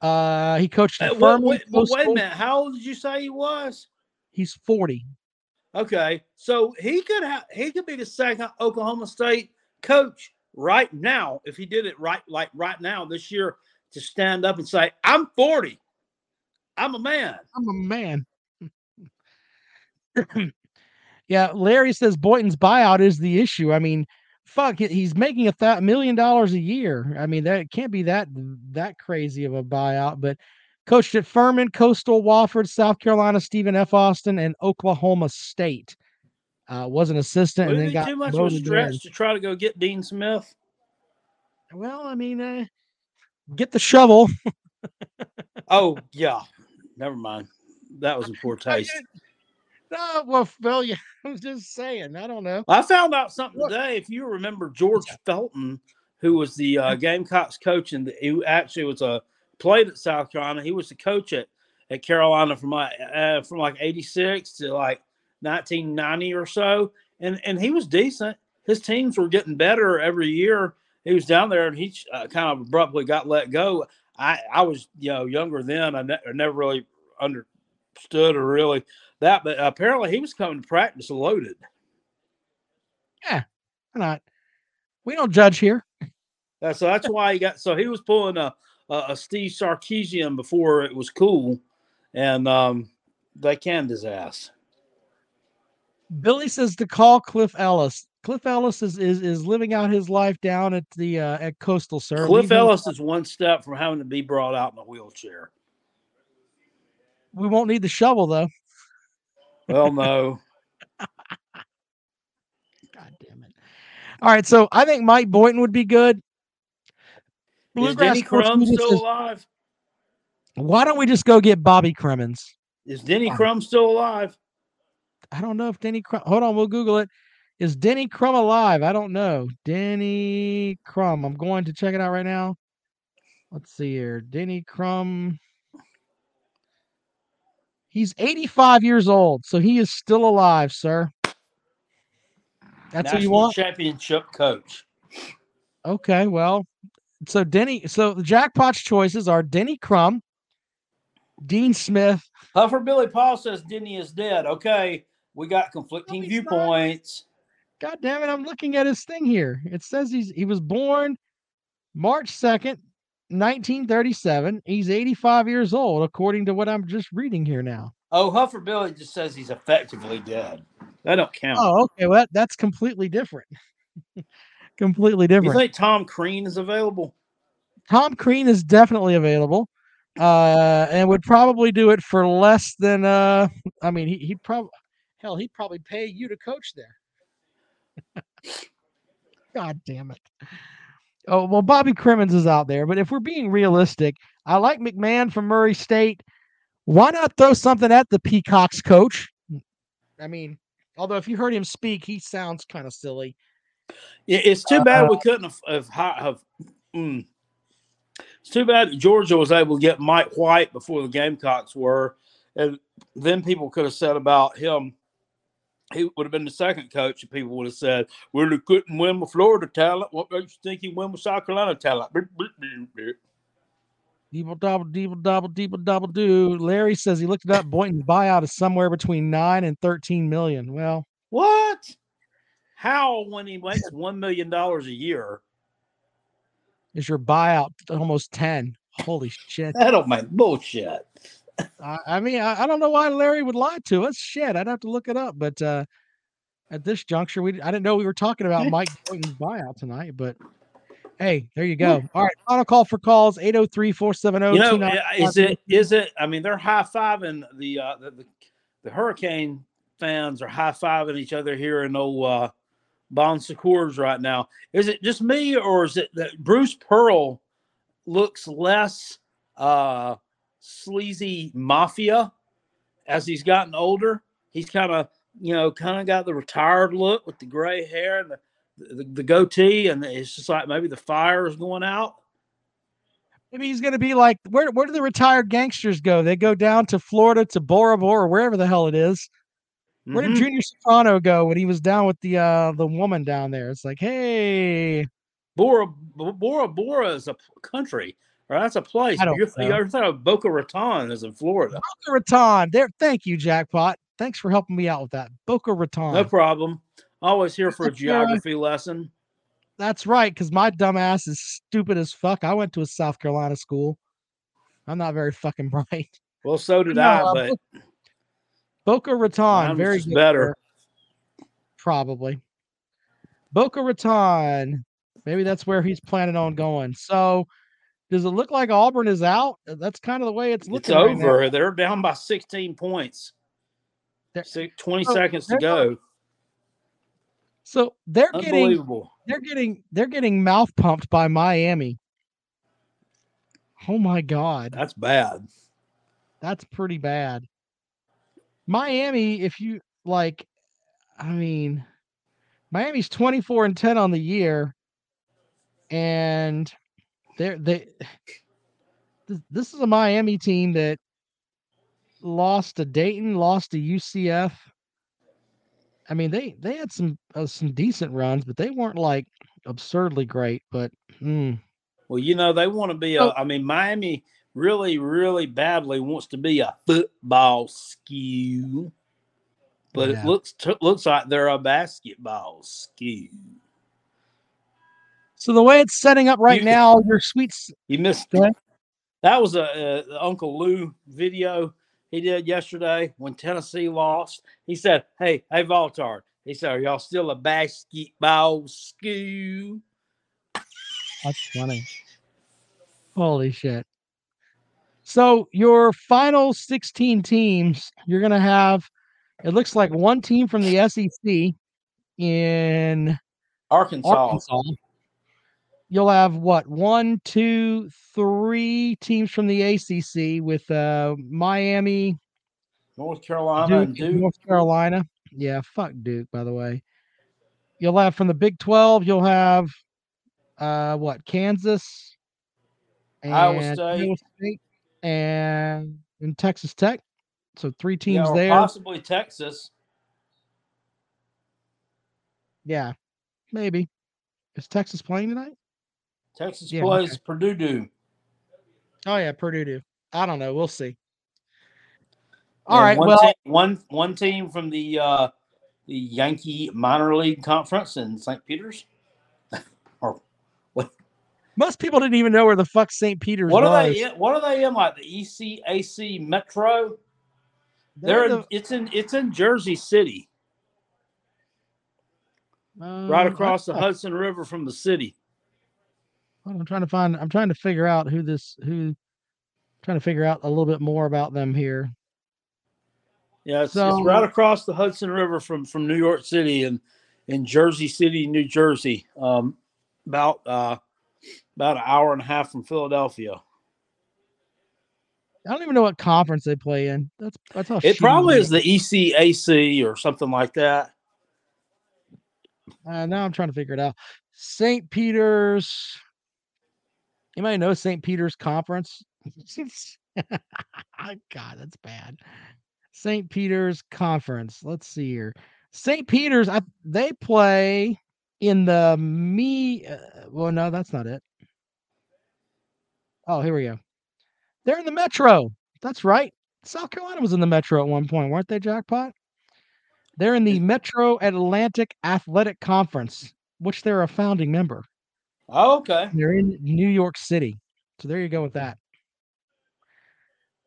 Uh, he coached Uh, wait, wait, wait a minute. How old did you say he was? He's 40. Okay, so he could have he could be the second Oklahoma State coach right now if he did it right like right now this year to stand up and say, "I'm 40, I'm a man." I'm a man. yeah, Larry says Boynton's buyout is the issue. I mean, fuck, he's making a th- million dollars a year. I mean, that can't be that that crazy of a buyout. But coached at Furman, Coastal, Wofford, South Carolina, Stephen F. Austin, and Oklahoma State. Uh, was an assistant Would and then be got too much of a promoted in. to try to go get Dean Smith? Well, I mean, uh, get the shovel. Oh yeah, never mind. That was in poor taste. No, well, Phil, yeah, I was just saying. I don't know. I found out something today. If you remember George Felton, who was the uh, Gamecocks coach and who actually was a played at South Carolina, he was the coach at, at Carolina from like uh, from like '86 to like 1990 or so, and and he was decent. His teams were getting better every year. He was down there, and he uh, kind of abruptly got let go. I I was you know younger then. I, ne- I never really understood or really that, but apparently he was coming to practice loaded. Yeah, why not? We don't judge here. Uh, so that's why he got. So he was pulling a a, a Steve Sarkisian before it was cool, and um, they canned his ass. Billy says to call Cliff Ellis. Cliff Ellis is is, is living out his life down at the uh, at Coastal, sir. Cliff Leave him- Ellis is one step from having to be brought out in a wheelchair. We won't need the shovel though well, no. God damn it. All right, so I think Mike Boynton would be good. Bluegrass is Denny Crum still alive? Why don't we just go get Bobby Cremins? Is Denny Crum still alive? I don't know if Denny Crum. Hold on, we'll Google it. Is Denny Crum alive? I don't know. Denny Crum. I'm going to check it out right now. Let's see here. Denny Crum. He's 85 years old, so he is still alive, sir. That's what you want? Championship coach. Okay, well, so Denny, so the jackpot's choices are Denny Crum, Dean Smith. Huffer Billy Paul says Denny is dead. Okay, we got conflicting not. viewpoints. God damn it, I'm looking at his thing here. It says he's he was born March 2nd, 1937. He's 85 years old, according to what I'm just reading here now. Oh, Huffer Billy just says he's effectively dead. That don't count. Oh, okay. Well, that, that's completely different. completely different. you think Tom Crean is available? Tom Crean is definitely available. Uh, and would probably do it for less than uh I mean he he'd probably hell he'd probably pay you to coach there. God damn it. Oh well Bobby Cremins is out there, but if we're being realistic, I like McMahon from Murray State. Why not throw something at the Peacocks coach? I mean, although if you heard him speak, he sounds kind of silly. Yeah, it's too bad Uh, we couldn't have, have, have mm. It's too bad Georgia was able to get Mike White before the Gamecocks were, and then people could have said about him. He would have been the second coach, and people would have said, "Well, he couldn't win with Florida talent. What makes you think he win with South Carolina talent?" Deeble double, deeble double, deeble double do. Larry says he looked it up. Boynton's buyout is somewhere between nine and thirteen million. Well, What? How when he makes one million dollars a year? is your buyout almost ten? Holy shit! That don't make bullshit. I, I mean, I, I don't know why Larry would lie to us. Shit, I'd have to look it up. But uh at this juncture, we I didn't know we were talking about Mike Boynton's buyout tonight. But hey, there you go. All right, final call for calls 803 470 You know, is it is it? I mean, they're high fiving the, uh, the the the Hurricane fans are high fiving each other here in old uh, Bon Secours right now. Is it just me, or is it that Bruce Pearl looks less uh, sleazy mafia as he's gotten older? He's kind of you know kind of got the retired look with the gray hair and the the, the goatee, and it's just like maybe the fire is going out. Maybe he's going to be like, where where do the retired gangsters go? They go down to Florida to Bora Bora wherever the hell it is. Where did Mhm. Junior Soprano go when he was down with the uh the woman down there? It's like, hey, Bora Bora Bora is a country, or that's a place. I don't You, you know. ever thought of Boca Raton is in Florida? Boca Raton. There, thank you, Jackpot. Thanks for helping me out with that. Boca Raton. No problem. Always here for a geography lesson. That's right, because my dumb ass is stupid as fuck. I went to a South Carolina school. I'm not very fucking bright. Well, so did No, I, uh, but Boca Raton, was very good better. Probably. Boca Raton. Maybe that's where he's planning on going. So, does it look like Auburn is out? Uh, that's kind of the way it's it's looking. right now. over. They're down by 16 points. They're- 20 so seconds to go. So they're getting they're getting they're getting mouth pumped by Miami. Oh my god. That's bad. That's pretty bad. Miami, if you like, I mean, Miami's 24 and 10 on the year, and they're they this, this is a Miami team that lost to Dayton, lost to UCF. I mean, they they had some uh, some decent runs, but they weren't like absurdly great. But mm, Well, you know, they want to be a, So- I mean, Miami really, really badly wants to be a football skew, but Yeah. it looks t- looks like they're a basketball skew. So the way it's setting up right You- now, your sweet s- You missed ahead. that was a, uh, a Uncle Lou video he did yesterday when Tennessee lost. He said, "Hey, hey, Voltard." He said, "Are y'all still a basketball school?" That's funny. Holy shit. So your final 16 teams, you're going to have it looks like one team from the SEC in Arkansas. Arkansas. You'll have what one, two, three teams from the ACC with uh, Miami, North Carolina, Duke, Duke. North Carolina. Yeah, fuck Duke. By the way, you'll have from the Big Twelve. You'll have uh, what Kansas, Iowa and State. State, and and Texas Tech. So three teams or there. possibly Texas. Yeah, maybe. Is Texas playing tonight? Texas Yeah, plays okay. Purdue. Do. Oh yeah, Purdue do. I don't know. We'll see. All And right. One, Well, team, one one team from the uh, the Yankee minor league conference in St. Peter's. or what? most people didn't even know where the fuck St. Peter's What was. are they? In, what are they in? Like the ECAC Metro? They're, in, the- it's in it's in Jersey City, right um, across the Hudson River from the city. I'm trying to find. I'm trying to figure out who this who. Trying to figure out a little bit more about them here. Yeah, it's, So- it's right across the Hudson River from from New York City and in Jersey City, New Jersey. Um, about uh, about an hour and a half from Philadelphia. I don't even know what conference they play in. That's that's how It probably is the ECAC or something like that. Uh, now I'm trying to figure it out. St. Peter's. Anybody know St. Peter's Conference? God, that's bad. St. Peter's Conference. Let's see here. St. Peter's. I, they play in the me. Uh, well, no, that's not it. Oh, here we go. They're in the Metro. That's right. South Carolina was in the Metro at one point, weren't they? Jackpot. They're in the Metro Atlantic Athletic Conference, which they're a founding member. Oh, okay. They're in New York City. So there you go with that.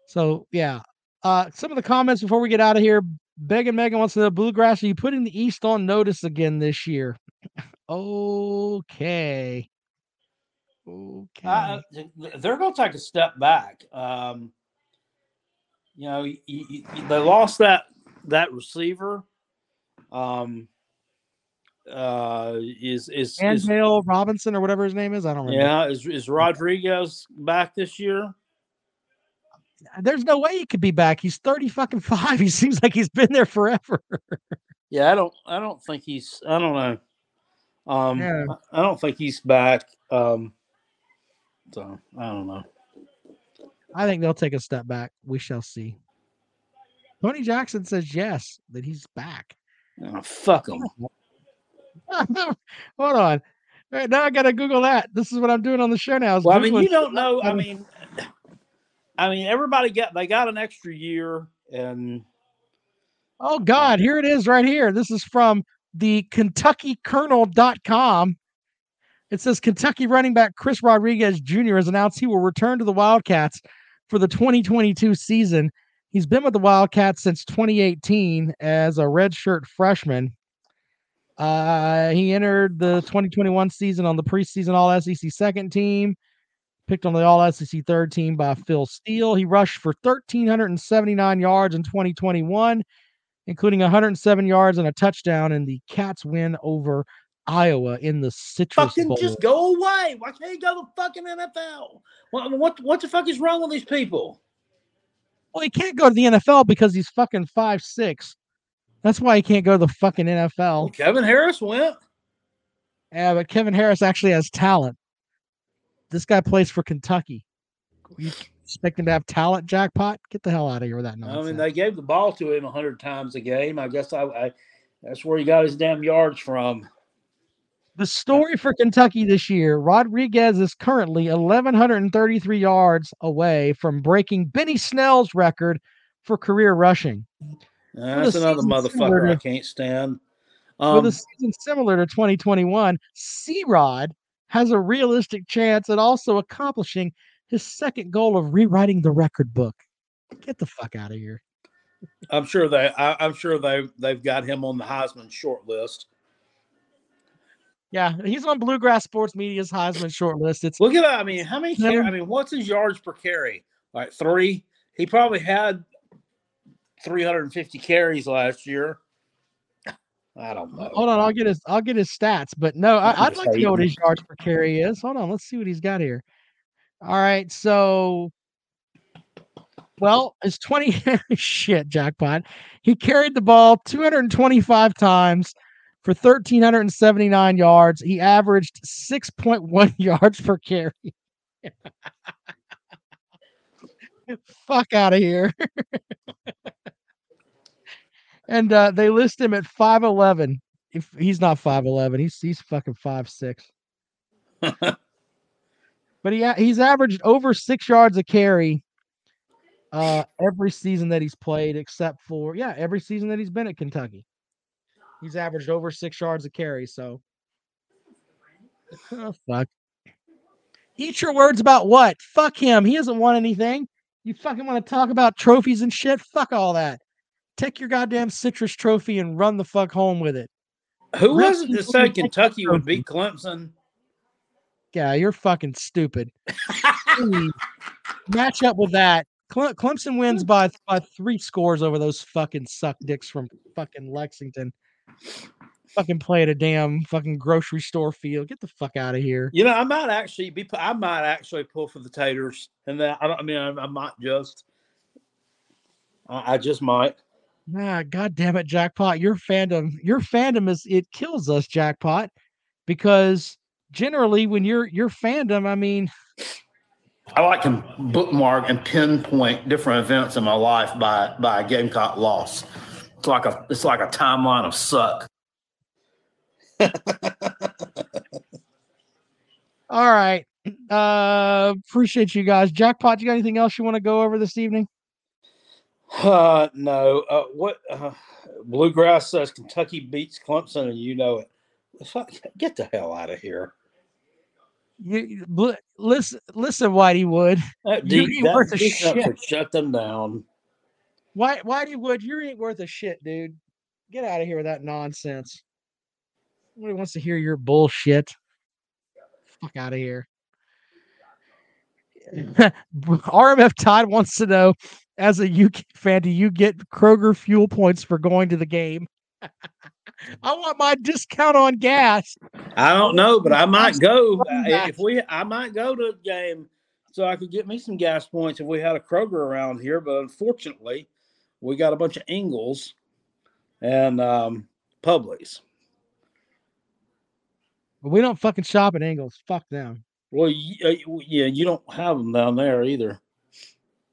So yeah. Uh some of the comments before we get out of here. Beg and Megan wants to know bluegrass. Are you putting the East on notice again this year? okay. Okay. Uh, they're going to take a step back. Um, you know, y- y- y- they lost that that receiver. Um, uh, is is, is Robinson or whatever his name is. I don't remember. yeah is is Rodriguez back this year? There's no way he could be back. He's 30 fucking five. He seems like he's been there forever. Yeah, I don't I don't think he's I don't know. Um, Yeah. I don't think he's back. Um, so I don't know. I think they'll take a step back. We shall see. Tony Jackson says yes, that he's back. Oh, fuck him. Hold on. Right, now I gotta Google that. This is what I'm doing on the show now. Well, I mean, you don't know. I mean, I mean, everybody got they got an extra year, and Oh God, here it is right here. This is from the KentuckyKernel.com. It says Kentucky running back Chris Rodriguez Jr. has announced he will return to the Wildcats for the 2022 season. He's been with the Wildcats since 2018 as a redshirt freshman. Uh, he entered the 2021 season on the preseason All SEC second team, picked on the All SEC third team by Phil Steele. He rushed for 1,379 yards in 2021 including 107 yards and a touchdown in the Cats win over Iowa in the Citrus fucking Bowl. just go away. Why can't you go to the fucking NFL? What what what the fuck is wrong with these people? Well, he can't go to the NFL because he's fucking five six. That's why he can't go to the fucking NFL. Kevin Harris went. Yeah, but Kevin Harris actually has talent. This guy plays for Kentucky. You expect him to have talent, jackpot? Get the hell out of here with that nonsense. I mean, they gave the ball to him a hundred times a game. I guess I, I that's where he got his damn yards from. The story for Kentucky this year Rodriguez is currently 1,133 yards away from breaking Benny Snell's record for career rushing. That's another motherfucker I can't stand. With Um, a season similar to 2021, C Rod has a realistic chance at also accomplishing his second goal of rewriting the record book. Get the fuck out of here. I'm sure they. I, I'm sure they they've got him on the Heisman short list. Yeah, he's on Bluegrass Sports Media's Heisman short list. It's Look at that. I mean, how many? Car- I mean, what's his yards per carry? Like three. He probably had 350 carries last year. I don't know. Hold on, I'll get his I'll get his stats. But no, I, I'd like to know what his yards per carry is. Hold on, let's see what he's got here. All right, so well, it's 20 shit jackpot. He carried the ball 225 times for 1379 yards. He averaged 6.1 yards per carry. Fuck out of here. And uh, they list him at 5'11. If he's not 5'11, he's he's fucking 5'6. but he he's averaged over six yards a carry uh every season that he's played, except for yeah, every season that he's been at Kentucky. He's averaged over six yards a carry. So oh, fuck. Eat your words about what? Fuck him. He hasn't won anything. You fucking want to talk about trophies and shit? Fuck all that. Take your goddamn citrus trophy and run the fuck home with it. Who Rip was it that said Kentucky would beat Clemson? Yeah, you're fucking stupid. Match up with that. Cle- Clemson wins by by three scores over those fucking suck dicks from fucking Lexington. Fucking play at a damn fucking grocery store field. Get the fuck out of here. You know, I might actually be. I might actually pull for the Taters, and that I don't. I mean, I, I might just. I, I just might. Nah, god damn it, jackpot. Your fandom, your fandom is it kills us, jackpot, because generally when you're your fandom, I mean, I like to bookmark and pinpoint different events in my life by by a Gamecock loss. It's like a it's like a timeline of suck. all right. Uh appreciate you guys. Jackpot, you got anything else you want to go over this evening? Uh, no. Uh, what? Uh, Bluegrass says Kentucky beats Clemson, and you know it. Get the hell out of here. You bl- listen, listen, Whitey Wood. That You ain't that worth a shit. shut them down. Why, Whitey Wood, you ain't worth a shit, dude. Get out of here with that nonsense. Nobody wants to hear your bullshit. Fuck out of here. RMF Todd wants to know, as a UK fan, do you get Kroger fuel points for going to the game? I want my discount on gas. I don't know, but I might go Uh, if we. I might go to a game so I could get me some gas points if we had a Kroger around here. But unfortunately, we got a bunch of Ingles and um, Publix. We don't fucking shop at Ingles. Fuck them. Well, uh, yeah, you don't have them down there either.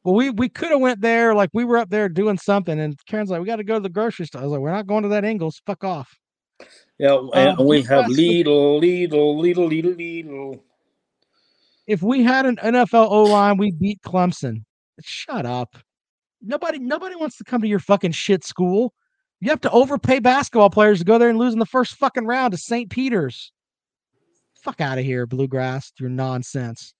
Well, we we could have went there, like we were up there doing something, and Karen's like, "We got to go to the grocery store." I was like, "We're not going to that Ingles. Fuck off." Yeah, and Uh, we have Lidl, Lidl, Lidl, Lidl, Lidl. If we had an NFL O line, we beat Clemson. Shut up. Nobody nobody wants to come to your fucking shit school. You have to overpay basketball players to go there and lose in the first fucking round to St. Peter's. Fuck out of here, Bluegrass. Your nonsense.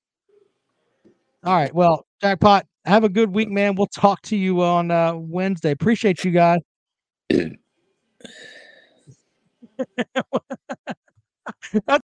All right. Well, Jackpot, have a good week, man. We'll talk to you on uh, Wednesday. Appreciate you guys.